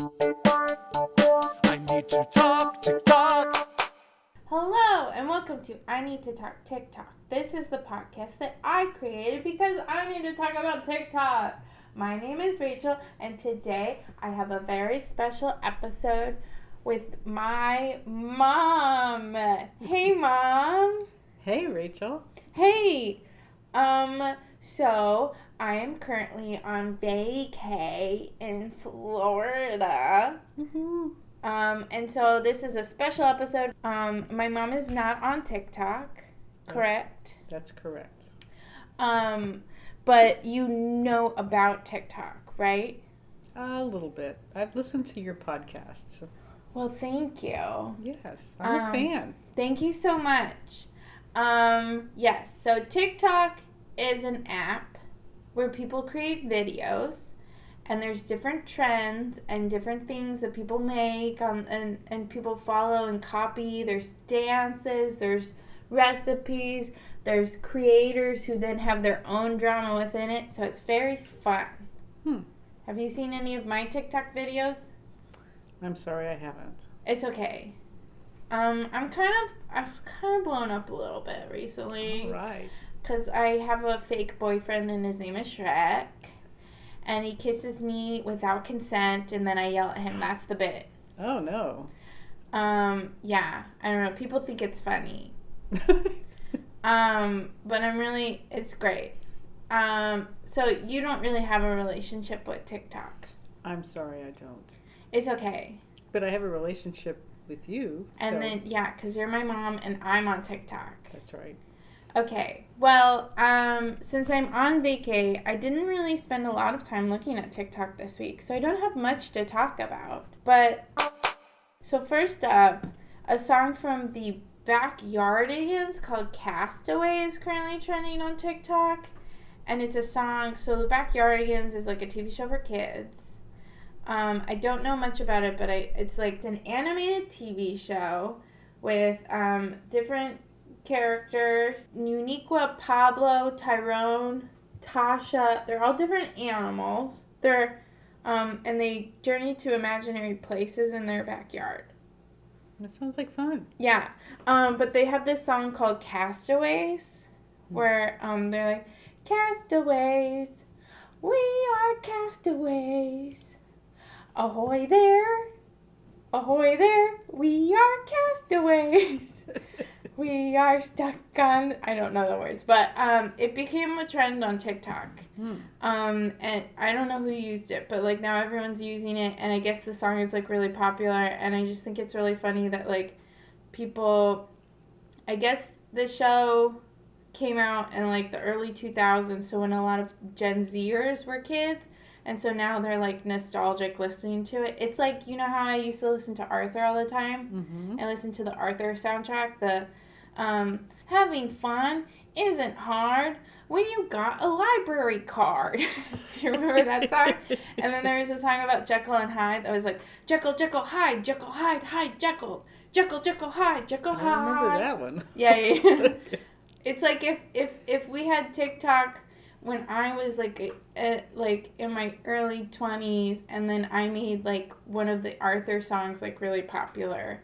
I need to talk, TikTok. Hello, and welcome to I Need to Talk TikTok. This is the podcast that I created because I need to talk about TikTok. My name is Rachel, and today I have a very special episode with my mom. Hey, mom. Hey, Rachel. Hey. Um, so I am currently on vacay in Florida. Mm-hmm. Um, and so this is a special episode. Um, my mom is not on TikTok, correct? That's correct. Um, but you know about TikTok, right? A little bit. I've listened to your podcast. So Well, thank you. yes, I'm Um, a fan. Thank you so much. Um, yes, so TikTok is an app where people create videos and there's different trends and different things that people make on and, and people follow and copy. There's dances, there's recipes, there's creators who then have their own drama within it, so it's very fun. Hmm. Have you seen any of my TikTok videos? I'm sorry I haven't. It's okay. Um, I'm kind of I've kind of blown up a little bit recently All right. Because I have a fake boyfriend and his name is Shrek, and he kisses me without consent, and then I yell at him. That's the bit. Oh no. Um, yeah, I don't know. People think it's funny. Um, but I'm really it's great. Um, so you don't really have a relationship with TikTok. I'm sorry I don't. It's okay. But I have a relationship with you. And so then yeah, because you're my mom and I'm on TikTok. that's right. Okay. Well, um, since I'm on vacay, I didn't really spend a lot of time looking at TikTok this week, so I don't have much to talk about. But so first up, a song from the Backyardigans called "Castaway" is currently trending on TikTok, and it's a song. So the Backyardigans is like a TV show for kids. Um, I don't know much about it, but I it's like an animated TV show with um, different characters Uniqua, Pablo, Tyrone, Tasha. They're all different animals. They're um, and they journey to imaginary places in their backyard. That sounds like fun. Yeah. Um, but they have this song called Castaways where um, they're like, Castaways, we are castaways. Ahoy there, ahoy there, we are castaways. We are stuck on. I don't know the words, but um, it became a trend on TikTok. Hmm. Um, and I don't know who used it, but like now everyone's using it, and I guess the song is like really popular, and I just think it's really funny that like people, I guess the show came out in like the early 2000s, so when a lot of Gen Zers were kids, and so now they're like nostalgic listening to it. It's like you know how I used to listen to Arthur all the time. Mm-hmm. I listened to the Arthur soundtrack. The um, having fun isn't hard when you got a library card. Do you remember that song? And then there was a song about Jekyll and Hyde that was like Jekyll, Jekyll, Hyde, Jekyll, Hyde, Hyde, Jekyll, Jekyll, Jekyll, Hyde, Jekyll, I remember that one. Yeah, yeah. it's like if if if we had TikTok when I was like uh, like in my early twenties, and then I made like one of the Arthur songs like really popular.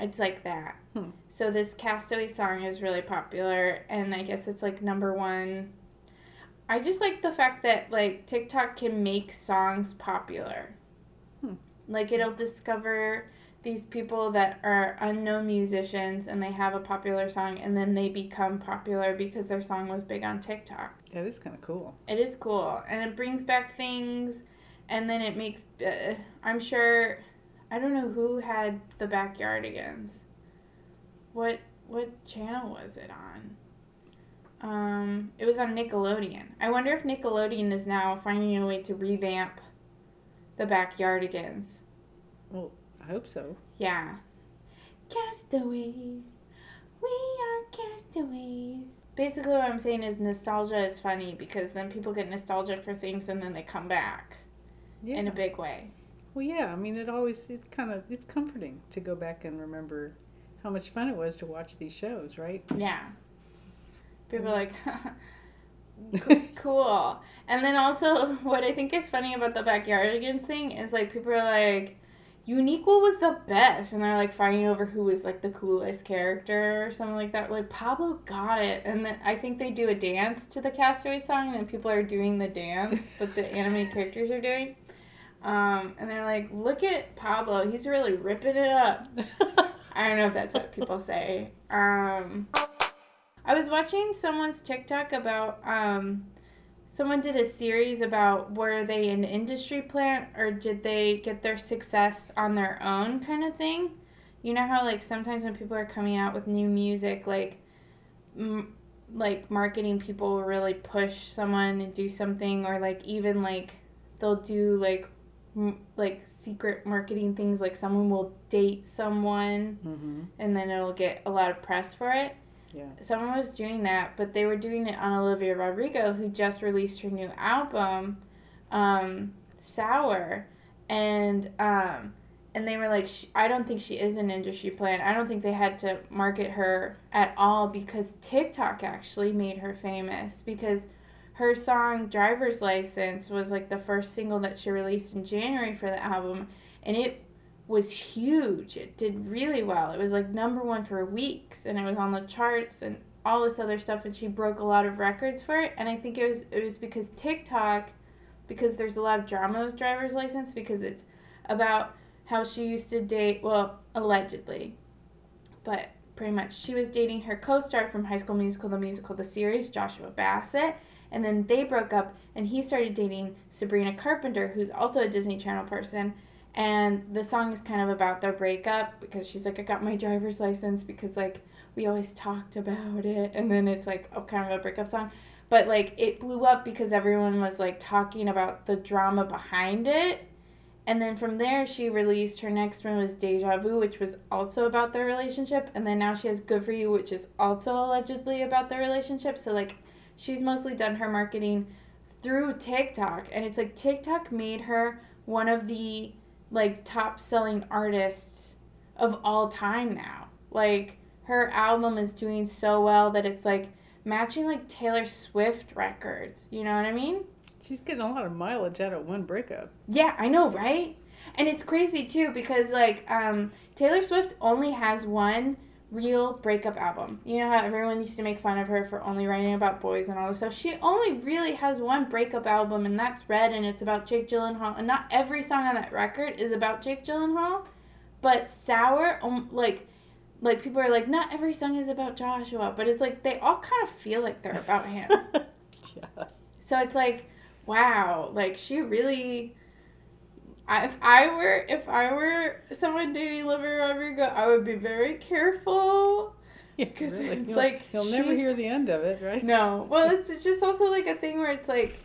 It's like that. Hmm. So this Castaway song is really popular, and I guess it's like number one. I just like the fact that like TikTok can make songs popular. Hmm. Like it'll discover these people that are unknown musicians and they have a popular song and then they become popular because their song was big on TikTok. That is kind of cool. It is cool and it brings back things and then it makes uh, I'm sure I don't know who had the Backyardigans. What what channel was it on? Um, it was on Nickelodeon. I wonder if Nickelodeon is now finding a way to revamp the Backyardigans. Well, I hope so. Yeah. Castaways. We are castaways. Basically, what I'm saying is nostalgia is funny because then people get nostalgic for things and then they come back Yeah. in a big way. Well, yeah. I mean, it always it kind of it's comforting to go back and remember how much fun it was to watch these shows, right? Yeah. People are mm-hmm. like, cool. And then also, what I think is funny about the backyardigans thing is like people are like, Uniqua was the best, and they're like fighting over who was like the coolest character or something like that. Like Pablo got it, and then I think they do a dance to the Castaway song, and people are doing the dance that the anime characters are doing. Um, and they're like, look at Pablo, he's really ripping it up. I don't know if that's what people say. Um, I was watching someone's TikTok about um, someone did a series about were they an industry plant or did they get their success on their own kind of thing. You know how like sometimes when people are coming out with new music, like m- like marketing people will really push someone and do something, or like even like they'll do like like secret marketing things, like someone will date someone mm-hmm. and then it'll get a lot of press for it. Yeah. Someone was doing that, but they were doing it on Olivia Rodrigo, who just released her new album, um, Sour, and um, and they were like, I don't think she is an industry plant. I don't think they had to market her at all because TikTok actually made her famous because her song Driver's License was like the first single that she released in January for the album, and it was huge. It did really well. It was like number one for weeks, and it was on the charts and all this other stuff. And she broke a lot of records for it. And I think it was it was because TikTok, because there's a lot of drama with driver's license because it's about how she used to date. Well, allegedly, but pretty much she was dating her co-star from High School Musical, the musical, the series, Joshua Bassett. And then they broke up, and he started dating Sabrina Carpenter, who's also a Disney Channel person. And the song is kind of about their breakup because she's like i got my driver's license because like we always talked about it. And then it's like a kind of a breakup song. But like it blew up because everyone was like talking about the drama behind it. And then from there she released her next one was deja vu which was also about their relationship. And then now she has good for you which is also allegedly about their relationship. So like she's mostly done her marketing through tiktok and it's like tiktok made her one of the like top selling artists of all time now. Like her album is doing so well that it's like matching like Taylor Swift records. You know what I mean? She's getting a lot of mileage out of one breakup. Yeah, I know, right? And it's crazy too because like um Taylor Swift only has one real breakup album. You know how everyone used to make fun of her for only writing about boys and all this stuff? She only really has one breakup album, and that's Red, and it's about Jake Gyllenhaal. And not every song on that record is about Jake Gyllenhaal, but Sour, um, like, like people are like, not every song is about Joshua, but it's like they all kind of feel like they're about him. yeah. So it's like, wow, like she really. I, if I were if I were someone dating Olivia Rodrigo, I would be very careful. Yeah, 'Cause really. it's You'll- like you'll never hear the end of it, right? No, well, it's it's just also like a thing where it's like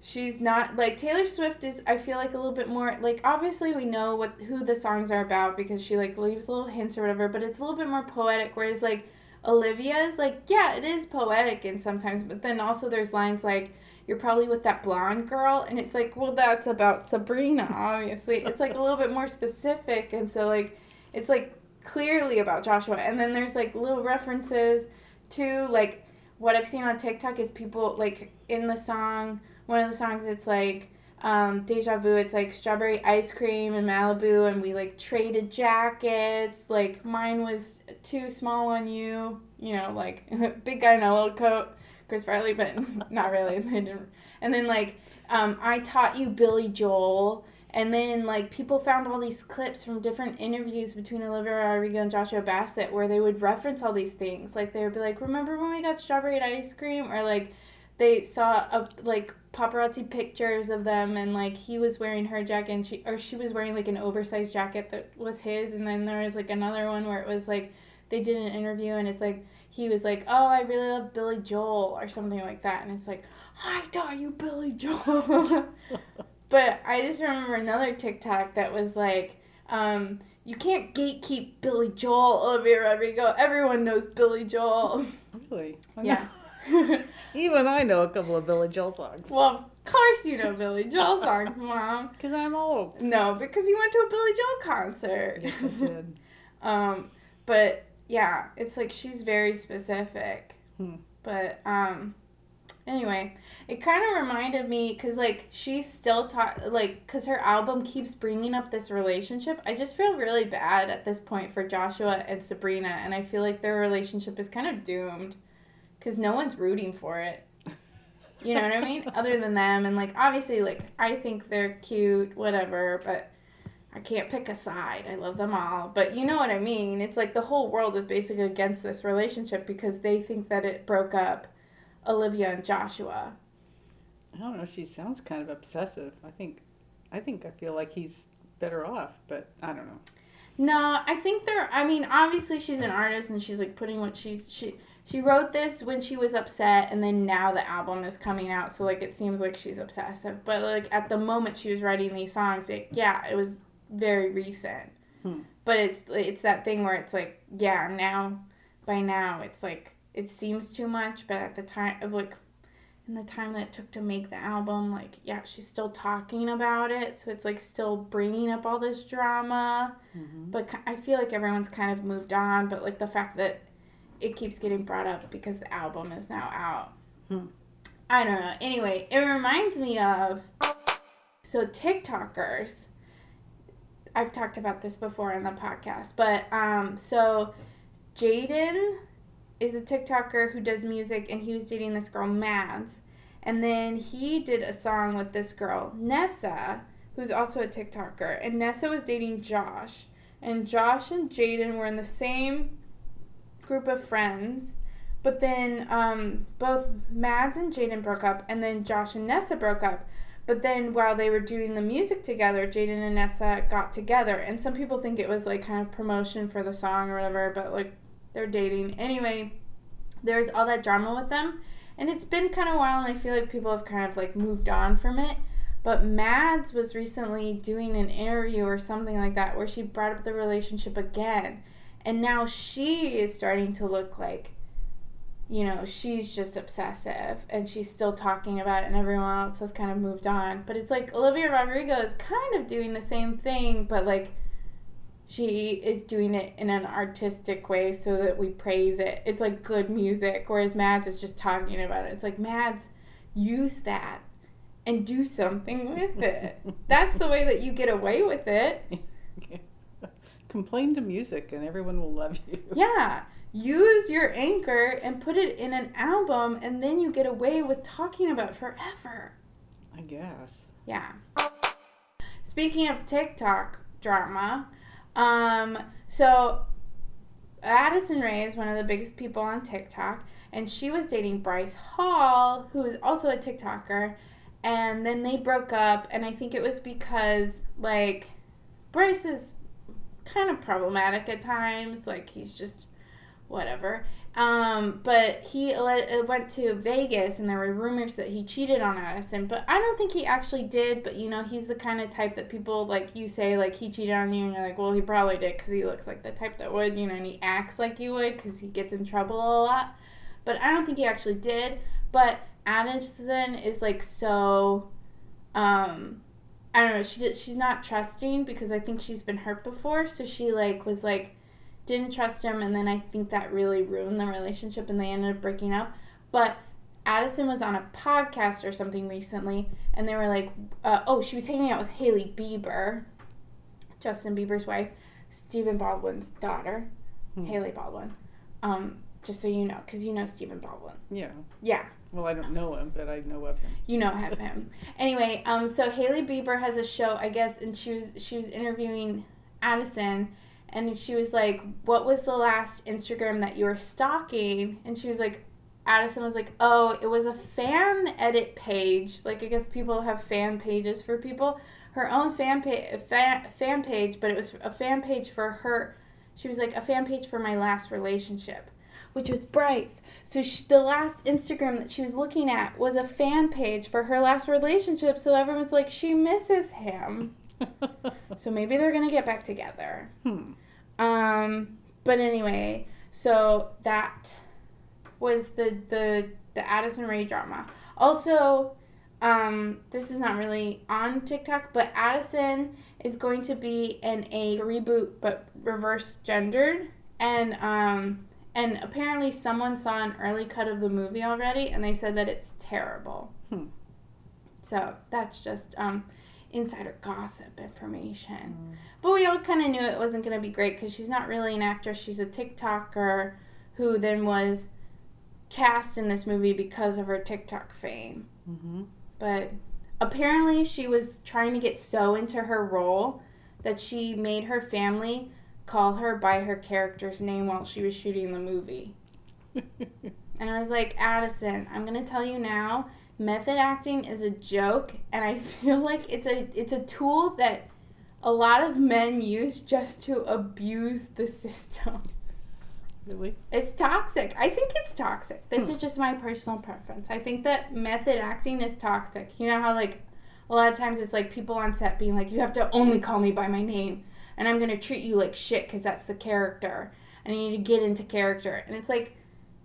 she's not like Taylor Swift is. I feel like a little bit more like obviously we know what who the songs are about because she like leaves little hints or whatever, but it's a little bit more poetic. Whereas like Olivia's like yeah, it is poetic and sometimes, but then also there's lines like you're probably with that blonde girl and it's like well that's about Sabrina obviously. it's like a little bit more specific and so like it's like clearly about Joshua and then there's like little references to like what I've seen on TikTok is people like in the song one of the songs it's like um, deja vu it's like strawberry ice cream in malibu and we like traded jackets like mine was too small on you you know like big guy in a little coat chris farley but not really they didn't and then like um, i taught you billy joel and then like people found all these clips from different interviews between Olivia Rodrigo and Joshua Bassett where they would reference all these things. Like they would be like, "Remember when we got strawberry ice cream?" Or like they saw a like paparazzi pictures of them and like he was wearing her jacket and she or she was wearing like an oversized jacket that was his and then there was like another one where it was like they did an interview and it's like he was like, "Oh, I really love Billy Joel" or something like that and it's like, "I taught you Billy Joel." But I just remember another TikTok that was like, um, you can't gatekeep Billy Joel, Olivia Rodrigo. Everyone knows Billy Joel. Really? I yeah. know- Even I know a couple of Billy Joel songs. well, of course you know Billy Joel songs, Mom. Because I'm old. No, because you went to a Billy Joel concert. Yes, I did. um, but yeah, it's like she's very specific. Hmm. But um, Anyway, it kind of reminded me because like she's still ta- like because her album keeps bringing up this relationship. I just feel really bad at this point for Joshua and Sabrina, and I feel like their relationship is kind of doomed because no one's rooting for it. You know what I mean? Other than them, and like obviously, like I think they're cute, whatever, but. I can't pick a side. I love them all. But you know what I mean? It's like the whole world is basically against this relationship because they think that it broke up Olivia and Joshua. I don't know. She sounds kind of obsessive. I think, I think I feel like he's better off, but I don't know. No, I think they're. I mean, obviously she's an artist and she's like putting what she she she wrote this when she was upset, and then now the album is coming out, so like it seems like she's obsessive. But like at the moment she was writing these songs, it, yeah, it was very recent. Hmm. But it's it's that thing where it's like, yeah, now by now it's like it seems too much, but at the time of like in the time that it took to make the album, like yeah, she's still talking about it, so it's like still bringing up all this drama. hmm But I feel like everyone's kind of moved on, but like the fact that it keeps getting brought up because the album is now out. Hmm. I don't know. Anyway, it reminds me of so TikTokers. I've talked about this before in the podcast, but um, so Jaden is a TikToker who does music, and he was dating this girl Mads, and then he did a song with this girl Nessa, who's also a TikToker, and Nessa was dating Josh, and Josh and Jaden were in the same group of friends. But then um, both Mads and Jaden broke up, and then Josh and Nessa broke up. But then while they were doing the music together, Jaden and Nessa got together. And some people think it was like kind of promotion for the song or whatever, but like they're dating. Anyway, there's all that drama with them. And it's been kind of a while, and I feel like people have kind of like moved on from it. But Mads was recently doing an interview or something like that where she brought up the relationship again. And now she is starting to look like you know, she's just obsessive and she's still talking about it, and everyone else has kind of moved on. But it's like Olivia Rodrigo is kind of doing the same thing, but like she is doing it in an artistic way so that we praise it. It's like good music, whereas Mads is just talking about it. It's like, Mads, use that and do something with it. That's the way that you get away with it. Complain to music, and everyone will love you. Yeah. Use your anchor and put it in an album, and then you get away with talking about forever. I guess. Yeah. Speaking of TikTok drama, um, so Addison Rae is one of the biggest people on TikTok, and she was dating Bryce Hall, who is also a TikToker, and then they broke up, and I think it was because like Bryce is kind of problematic at times, like he's just whatever. Um, but he le- went to Vegas, and there were rumors that he cheated on Addison. But I don't think he actually did. But you know, he's the kind of type that people like you say like he cheated on you, and you're like, well, he probably did because he looks like the type that would, you know, and he acts like he would because he gets in trouble a lot. But I don't think he actually did. But Addison is like so, um, I don't know. She did, she's not trusting because I think she's been hurt before. So she like was like didn't trust him and then I think that really ruined the relationship and they ended up breaking up. But Addison was on a podcast or something recently and they were like, uh, oh, she was hanging out with Hailey Bieber, Justin Bieber's wife, Stephen Baldwin's daughter, Hmm. Hailey Baldwin. Um, just so you know, because you know Stephen Baldwin. Yeah. Yeah, Well, I don't know him, but I know of him. you know have him. Anyway, um, so Hailey Bieber has a show, I guess, and she was she was interviewing Addison, and she was like, "What was the last Instagram that you were stalking?" And she was like, Addison was like, "Oh, it was a fan edit page. Like I guess people have fan pages for people. Her own fan page, fan, fan page, but it was a fan page for her. She was like a fan page for my last relationship." Which was Bryce. So she, the last Instagram that she was looking at was a fan page for her last relationship. So everyone's like, she misses him. So maybe they're gonna get back together. hmm. Um, but anyway, so that was the the the Addison Rae drama. Also, um, this is not really on TikTok, but Addison is going to be in a reboot, but reverse gendered, and um, and apparently someone saw an early cut of the movie already, and they said that it's terrible. Hmm. So that's just um, insider gossip information. Mm. But we all kind of knew it wasn't going to be great because she's not really an actress. She's a TikToker who then was cast in this movie because of her TikTok fame. Mm-hmm. But apparently, she was trying to get so into her role that she made her family call her by her character's name while she was shooting the movie. And I was like, Addison, I'm gonna tell you now, method acting is a joke, and I feel like it's a it's a tool that a lot of men use just to abuse the system. really? It's toxic. I think it's toxic. This Hmm. is just my personal preference. I think that method acting is toxic. You know how like a lot of times it's like people on set being like, "You have to only call me by my name, and I'm gonna treat you like shit because that's the character, and you need to get into character." And it's like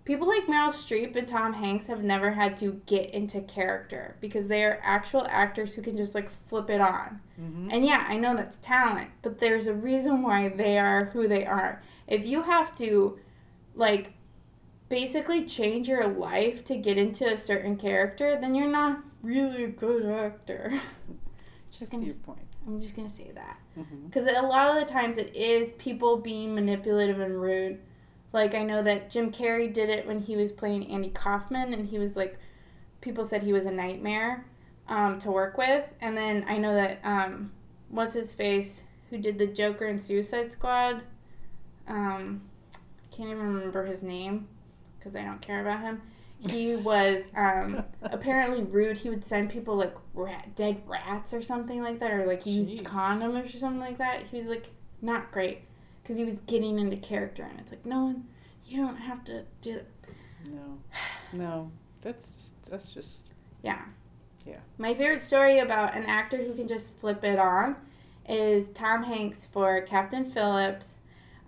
people like Meryl Streep and Tom Hanks have never had to get into character because they are actual actors who can just like flip it on. Mm-hmm. And yeah, I know that's talent, but there's a reason why they are who they are. If you have to, like, basically change your life to get into a certain character, then you're not really a good actor. just gonna, your point. I'm just gonna say that Mm-hmm. because a lot of the times it is people being manipulative and rude. Like I know that Jim Carrey did it when he was playing Andy Kaufman, and he was like, people said he was a nightmare um, to work with. And then I know that um, what's his face who did the Joker in Suicide Squad. Um, I can't even remember his name because I don't care about him. He was um, apparently rude. He would send people like rat, dead rats or something like that, or like he used condoms or something like that. He was like not great because he was getting into character, and it's like no one, you don't have to do that. No, no, that's just, that's just Yeah. Yeah. My favorite story about an actor who can just flip it on is Tom Hanks for Captain Phillips.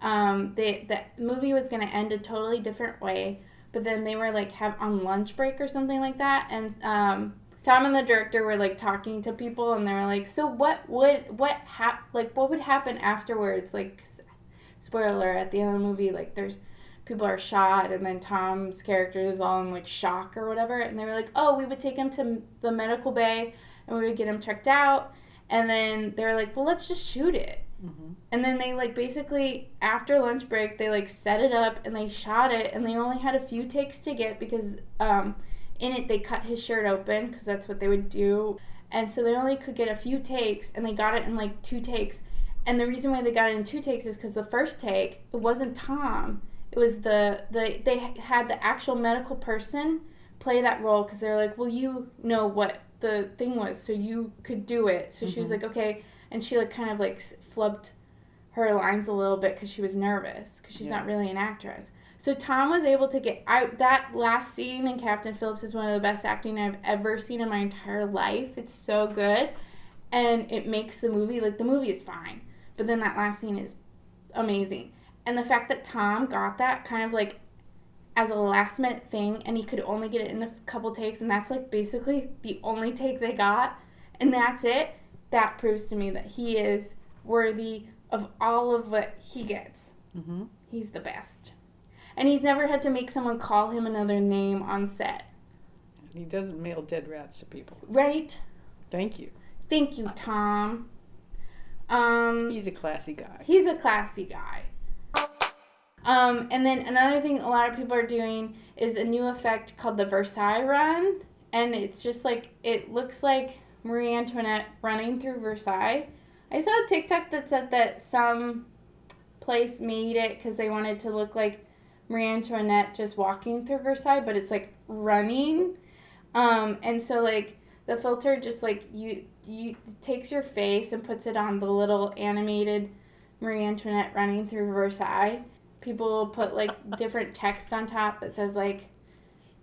Um, they the movie was gonna end a totally different way, but then they were like have on lunch break or something like that, and um, Tom and the director were like talking to people, and they were like, "So what would what hap like what would happen afterwards?" Like, spoiler at the end of the movie, like there's people are shot, and then Tom's character is all in like shock or whatever, and they were like, "Oh, we would take him to the medical bay, and we would get him checked out." And then they were like, "Well, let's just shoot it." mm-hmm. And then they like basically after lunch break they like set it up and they shot it and they only had a few takes to get because um, in it they cut his shirt open because that's what they would do and so they only could get a few takes and they got it in like two takes and the reason why they got it in two takes is because the first take it wasn't Tom it was the the they had the actual medical person play that role because they're like well you know what the thing was so you could do it so she was Mhm. like okay and she like kind of like flubbed her lines a little bit because she was nervous because she's Yeah. not really an actress. So Tom was able to get out that last scene in Captain Phillips is one of the best acting I've ever seen in my entire life. It's so good, and it makes the movie like the movie is fine, but then that last scene is amazing. And the fact that Tom got that kind of like as a last minute thing and he could only get it in a couple takes and that's like basically the only take they got and that's it that proves to me that he is worthy of all of what he gets Mm-hmm. he's the best and he's never had to make someone call him another name on set He doesn't mail dead rats to people. right Thank you. thank you tom um He's a classy guy. He's a classy guy. Um, and then another thing a lot of people are doing is a new effect called the Versailles run. And it's just like, it looks like Marie Antoinette running through Versailles. I saw a TikTok that said that some place made it because they wanted to look like Marie Antoinette just walking through Versailles, but it's like running. Um, and so like the filter just like you you takes your face and puts it on the little animated Marie Antoinette running through Versailles. People put like different text on top that says like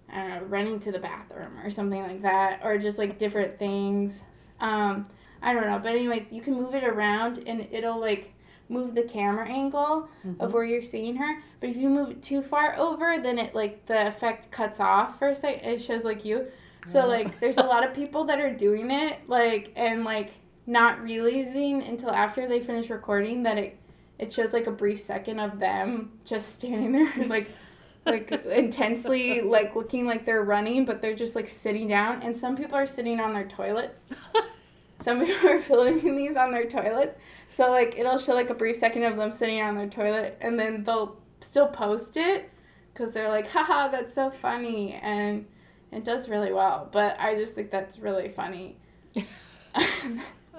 I don't know, running to the bathroom or something like that, or just like different things. Um, I don't know, but anyways, you can move it around and it'll like move the camera angle of Mhm. where you're seeing her. But if you move it too far over, then it like the effect cuts off for a second. It shows like you. So like there's a lot of people that are doing it like and like not realizing until after they finish recording that it it shows like a brief second of them just standing there like like intensely like looking like they're running, but they're just like sitting down. And some people are sitting on their toilets. Some people are filming these on their toilets. So like it'll show like a brief second of them sitting on their toilet, and then they'll still post it because they're like, haha, that's so funny, and it does really well. But I just think that's really funny.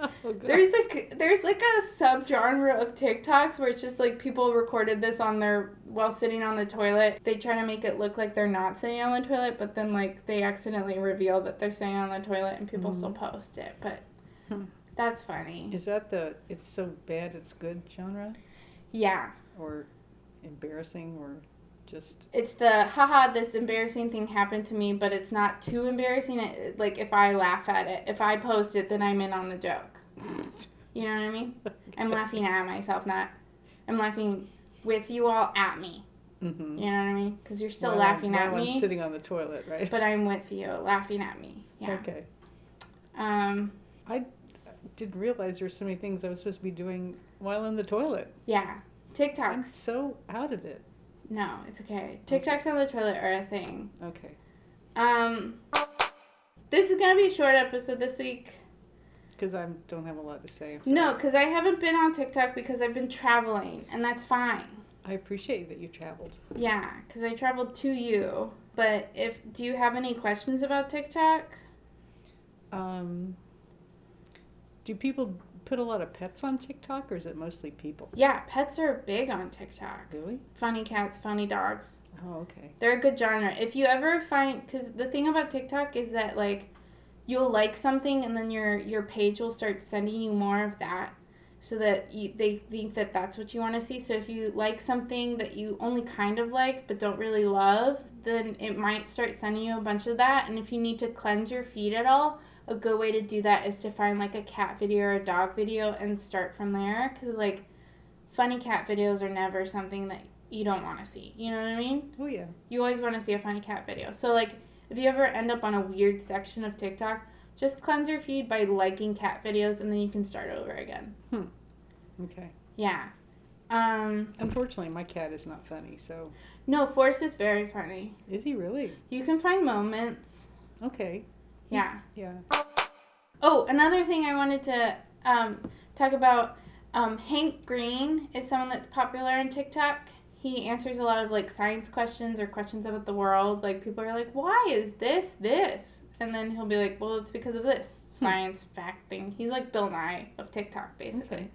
Oh, There's like there's like a subgenre of TikToks where it's just like people recorded this on their while sitting on the toilet. They try to make it look like they're not sitting on the toilet, but then like they accidentally reveal that they're sitting on the toilet and people still post it. But Hmm. that's funny. Is that the it's so bad it's good genre? Yeah. Or embarrassing or just It's the haha this embarrassing thing happened to me, but it's not too embarrassing. It, like if I laugh at it, if I post it, then I'm in on the joke. You know what I mean? I'm laughing at myself, not I'm laughing with you all at me. mm-hmm. You know what I mean? Because you're still While laughing I'm, at I'm me, sitting on the toilet, right? but I'm with you, laughing at me. Yeah. Okay. Um. I didn't realize there's so many things I was supposed to be doing while in the toilet. Yeah. TikTok. I'm so out of it. No, it's okay. TikToks on the toilet are a thing. Okay. Um. This is gonna be a short episode this week. Because I don't have a lot to say. No, because I haven't been on TikTok because I've been traveling, and that's fine. I appreciate that you traveled. Yeah, because I traveled to you. But if do you have any questions about TikTok? Um, do people put a lot of pets on TikTok or is it mostly people? Yeah, pets are big on TikTok. Really? Funny cats, funny dogs. Oh, okay. They're a good genre. If you ever find, because the thing about TikTok is that like, you'll like something and then your your page will start sending you more of that, so that you they think that that's what you want to see. So if you like something that you only kind of like but don't really love, then it might start sending you a bunch of that. And if you need to cleanse your feed at all, a good way to do that is to find like a cat video or a dog video and start from there. Because like, funny cat videos are never something that you don't want to see. You know what I mean? Oh, yeah. You always want to see a funny cat video. So like if you ever end up on a weird section of TikTok, just cleanse your feed by liking cat videos and then you can start over again. Hmm okay. Yeah. Um Unfortunately, my cat is not funny, so. no, Force is very funny. Is he really? You can find moments. Okay. Yeah. Yeah. Oh, another thing I wanted to um, talk about um, Hank Green is someone that's popular on TikTok. He answers a lot of like science questions or questions about the world. Like people are like, "Why is this this?" And then he'll be like, "Well, it's because of this science fact thing." He's like Bill Nye of TikTok, basically. Okay.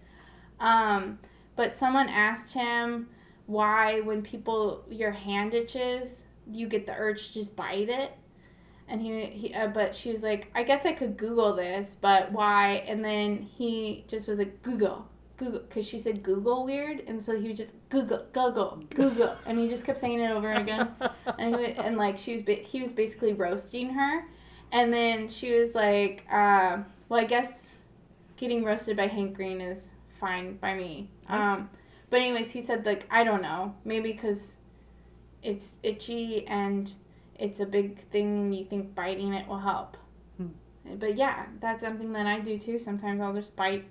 Um, but someone asked him why, when people your hand itches, you get the urge to just bite it. And he, he uh, but she was like, I guess I could Google this, but why? And then he just was like, Google, Google, because she said Google weird, and so he was just Google, Google, Google, and he just kept saying it over again, and, he, and like she was, he was basically roasting her, and then she was like, uh, well, I guess getting roasted by Hank Green is fine by me. Um, but anyways, he said like I don't know, maybe because it's itchy and it's a big thing, and you think biting it will help. Hmm. But yeah, that's something that I do too. Sometimes I'll just bite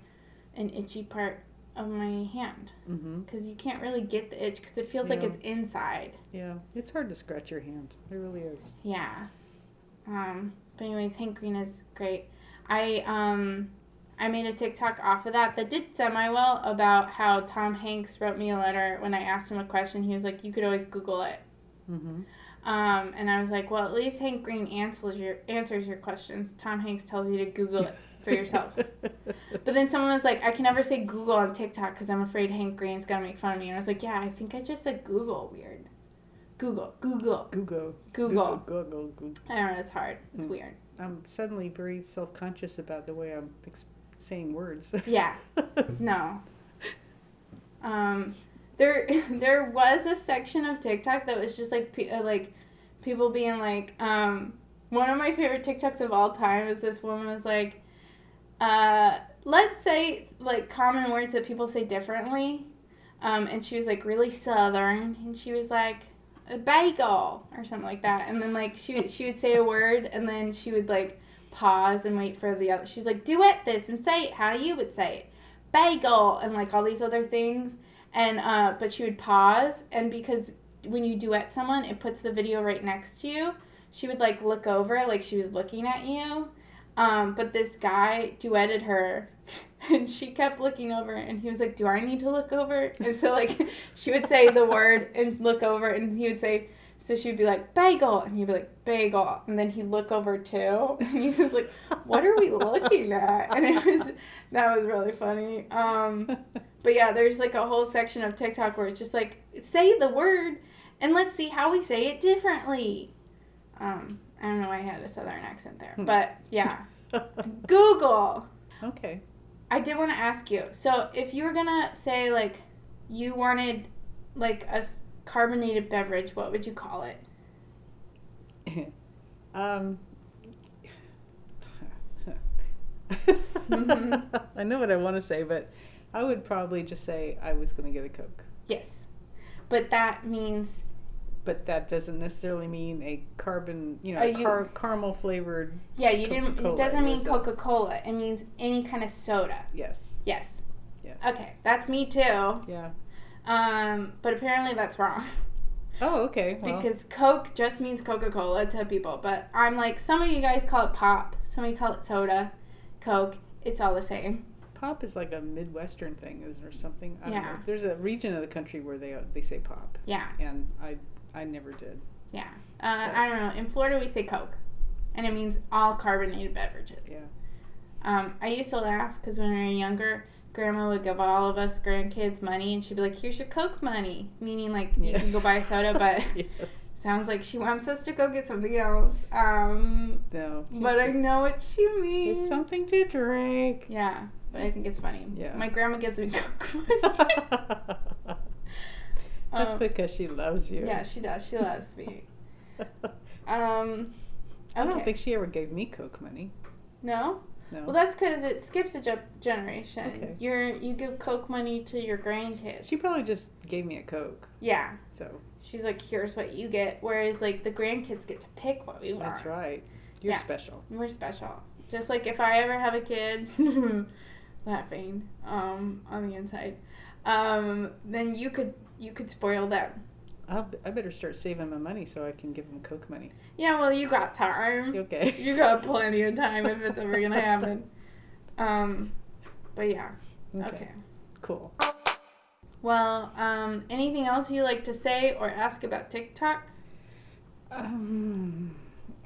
an itchy part of my hand mm-hmm. because you can't really get the itch because it feels like it's inside. Yeah. It's hard to scratch your hand. It really is. Yeah. Um, but anyways, Hank Green is great. I um I made a TikTok off of that that did semi well about how Tom Hanks wrote me a letter when I asked him a question. He was like, "You could always Google it." Mm-hmm. Um, and I was like, "Well, at least Hank Green answers your answers your questions. Tom Hanks tells you to Google it for yourself." but then someone was like, "I can never say Google on TikTok because I'm afraid Hank Green's gonna make fun of me." And I was like, "Yeah, I think I just said Google weird. Google, Google, Google. Google. Google. Google. I don't know. It's hard. It's Mm. weird." I'm suddenly very self-conscious about the way I'm ex- saying words. Yeah. No. Um, there there was a section of TikTok that was just like uh, like people being like um one of my favorite TikToks of all time is this woman was like uh let's say like common words that people say differently. Um and she was like really southern and she was like a bagel or something like that. And then like she she would say a word and then she would like pause and wait for the other she's like duet this and say it how you would say it. Bagel and like all these other things and uh but she would pause and because when you duet someone, it puts the video right next to you. She would like look over like she was looking at you. Um, but this guy duetted her and she kept looking over and he was like, Do I need to look over? And so like she would say the word and look over and he would say so she would be like, bagel and he'd be like, bagel and then he'd look over too and he was like, What are we looking at? And it was that was really funny. Um but yeah, there's like a whole section of TikTok where it's just like, say the word and let's see how we say it differently. Um, I don't know why I had a southern accent there. Hmm. But yeah. Google. okay. I did want to ask you. So, if you were gonna say like you wanted like a carbonated beverage, what would you call it? um. I know what I want to say, but I would probably just say I was going to get a Coke. Yes, but that means But that doesn't necessarily mean a carbon, you know, you- car- caramel flavored. yeah. You didn't. It doesn't mean? Coca Cola. It means any kind of soda. Yes. Yes. Yes. Okay, that's me too. Yeah. Um, but apparently that's wrong Oh, okay. Well, because Coke just means Coca Cola to people. But I'm like, some of you guys call it pop. Some of you call it soda, Coke. It's all the same. pop is like a Midwestern thing, is there something? I don't Yeah. know. There's a region of the country where they they say pop, Yeah. and I I never did. Yeah. Uh, I don't know. In Florida, we say Coke, and it means all carbonated beverages. Yeah. Um, I used to laugh because when we were younger, Grandma would give all of us grandkids money, and she'd be like, "Here's your Coke money," meaning like you can go buy a soda, but yes. sounds like she wants us to go get something else. Um, No. but I know what she means. It's something to drink. Yeah, but I think it's funny. Yeah. My grandma gives me Coke money. That's Um, because she loves you. yeah, she does. She loves me. Um, I don't think she ever gave me Coke money. no. No. Well, that's because it skips a ge- generation. Okay. You're you give Coke money to your grandkids. she probably just gave me a Coke. yeah, So she's like, here's what you get. Whereas like the grandkids get to pick what we want. that's right. You're Yeah. special. We're special. Just like if I ever have a kid, laughing um, on the inside, um, then you could you could spoil them. I'll, I better start saving my money so I can give them Coke money. Yeah, well, you got time. Okay. You got plenty of time if it's ever gonna happen. Um, but yeah, okay. Cool. Well, um, anything else you like to say or ask about TikTok? Um,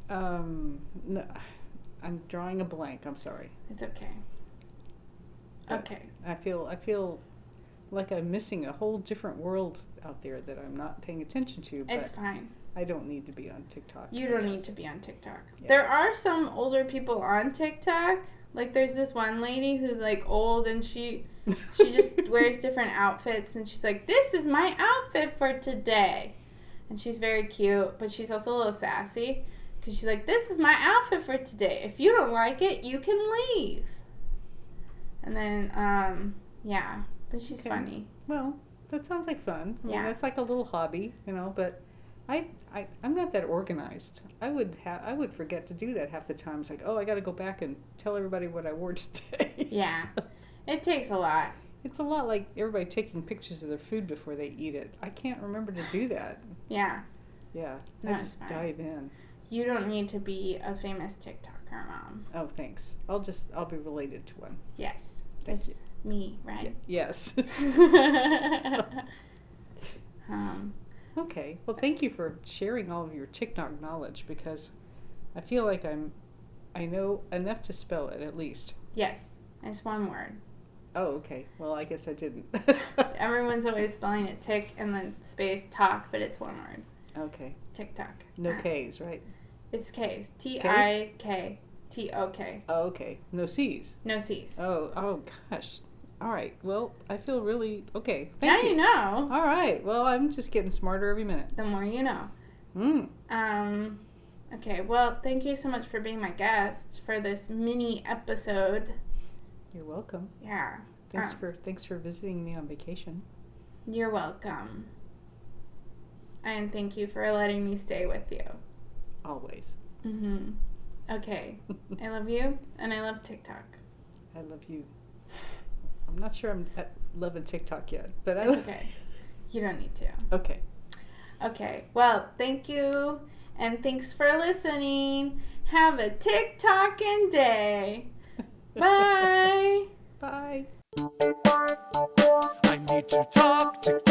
um, no, I'm drawing a blank. I'm sorry. It's okay. But- Okay. I feel I feel like I'm missing a whole different world out there that I'm not paying attention to. But It's fine. I don't need to be on TikTok. You don't need to be on TikTok. Yeah. There are some older people on TikTok. Like there's this one lady who's like old and she she just wears different outfits and she's like, "This is my outfit for today." And she's very cute, but she's also a little sassy cuz she's like, "This is my outfit for today. If you don't like it, you can leave." And then um yeah, but she's Okay. funny. Well, that sounds like fun. I mean, Yeah. that's like a little hobby, you know. But I, I, I'm not that organized. I would have, I would forget to do that half the time. It's like, oh, I got to go back and tell everybody what I wore today. Yeah. It takes a lot. It's a lot like everybody taking pictures of their food before they eat it. I can't remember to do that. Yeah. Yeah, No, I it's just fine. dive in. You don't need to be a famous TikToker, mom. Oh, thanks. I'll just, I'll be related to one. Yes. Thank this you. Me, right? yes. um, Okay. Well, thank you for sharing all of your TikTok knowledge because I feel like I'm, I know enough to spell it at least. yes, it's one word. Oh, okay. Well, I guess I didn't. Everyone's always spelling it tick and then space talk, but it's one word. okay. TikTok. No Uh, K's, right? It's K's. T I K T O K. Oh, okay. No C's. No C's. Oh, oh gosh. All right. Well, I feel really okay. now Thank you. know. All right. Well, I'm just getting smarter every minute. The more you know. Mm. Um, okay. Well, thank you so much for being my guest for this mini episode. You're welcome. Yeah. Thanks Ah. for thanks for visiting me on vacation. You're welcome. And thank you for letting me stay with you. Always. Mm-hmm. Okay. I love you, and I love TikTok. I love you. I'm not sure I'm at loving TikTok yet, but I It's okay. You don't need to. Okay. Okay. Well, thank you, and thanks for listening. Have a TikToking day. Bye. Bye. I need to talk, tick